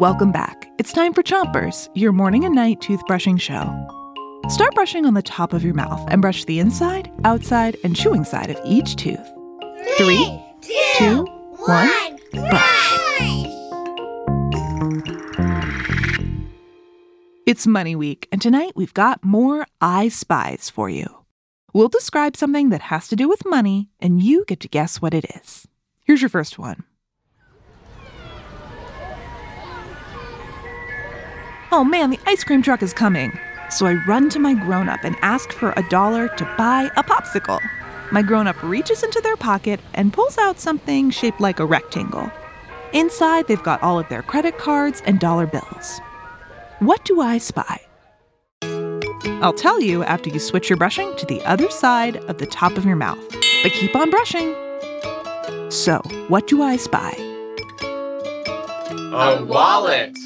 Welcome back. It's time for Chompers, your morning and night toothbrushing show. Start brushing on the top of your mouth and brush the inside, outside, and chewing side of each tooth. Three, two, one, brush. It's Money Week, and tonight we've got more I Spies for you. We'll describe something that has to do with money, and you get to guess what it is. Here's your first one. Oh man, the ice cream truck is coming. So I run to my grown up and ask for a dollar to buy a popsicle. My grown up reaches into their pocket and pulls out something shaped like a rectangle. Inside, they've got all of their credit cards and dollar bills. What do I spy? I'll tell you after you switch your brushing to the other side of the top of your mouth. But keep on brushing. So, what do I spy? A wallet.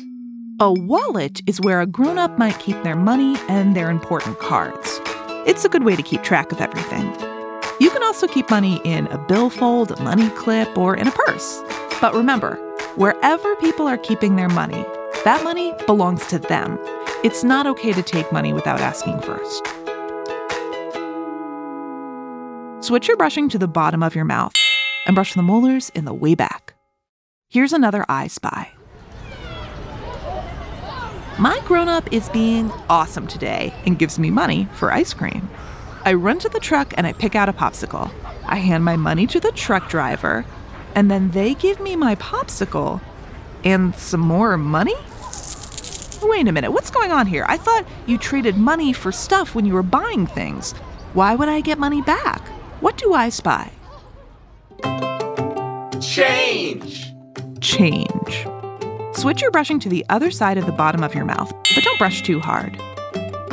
A wallet is where a grown up might keep their money and their important cards. It's a good way to keep track of everything. You can also keep money in a billfold, a money clip, or in a purse. But remember, wherever people are keeping their money, that money belongs to them. It's not okay to take money without asking first. Switch your brushing to the bottom of your mouth and brush the molars in the way back. Here's another I spy. My grown up is being awesome today and gives me money for ice cream. I run to the truck and I pick out a popsicle. I hand my money to the truck driver, and then they give me my popsicle and some more money? Wait a minute, what's going on here? I thought you traded money for stuff when you were buying things. Why would I get money back? What do I spy? Change. Change. Switch your brushing to the other side of the bottom of your mouth, but don't brush too hard.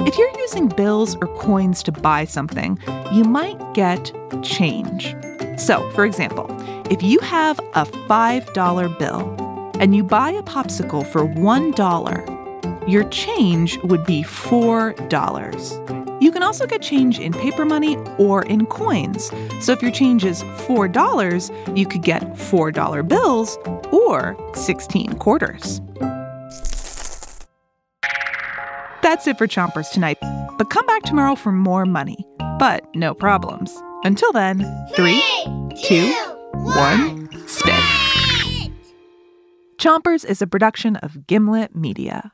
If you're using bills or coins to buy something, you might get change. So, for example, if you have a $5 bill and you buy a popsicle for $1, your change would be $4. You can also get change in paper money or in coins. So if your change is $4, you could get $4 bills or 16 quarters. That's it for Chompers tonight. But come back tomorrow for more money. But no problems. Until then, three, two, one, spit. Chompers is a production of Gimlet Media.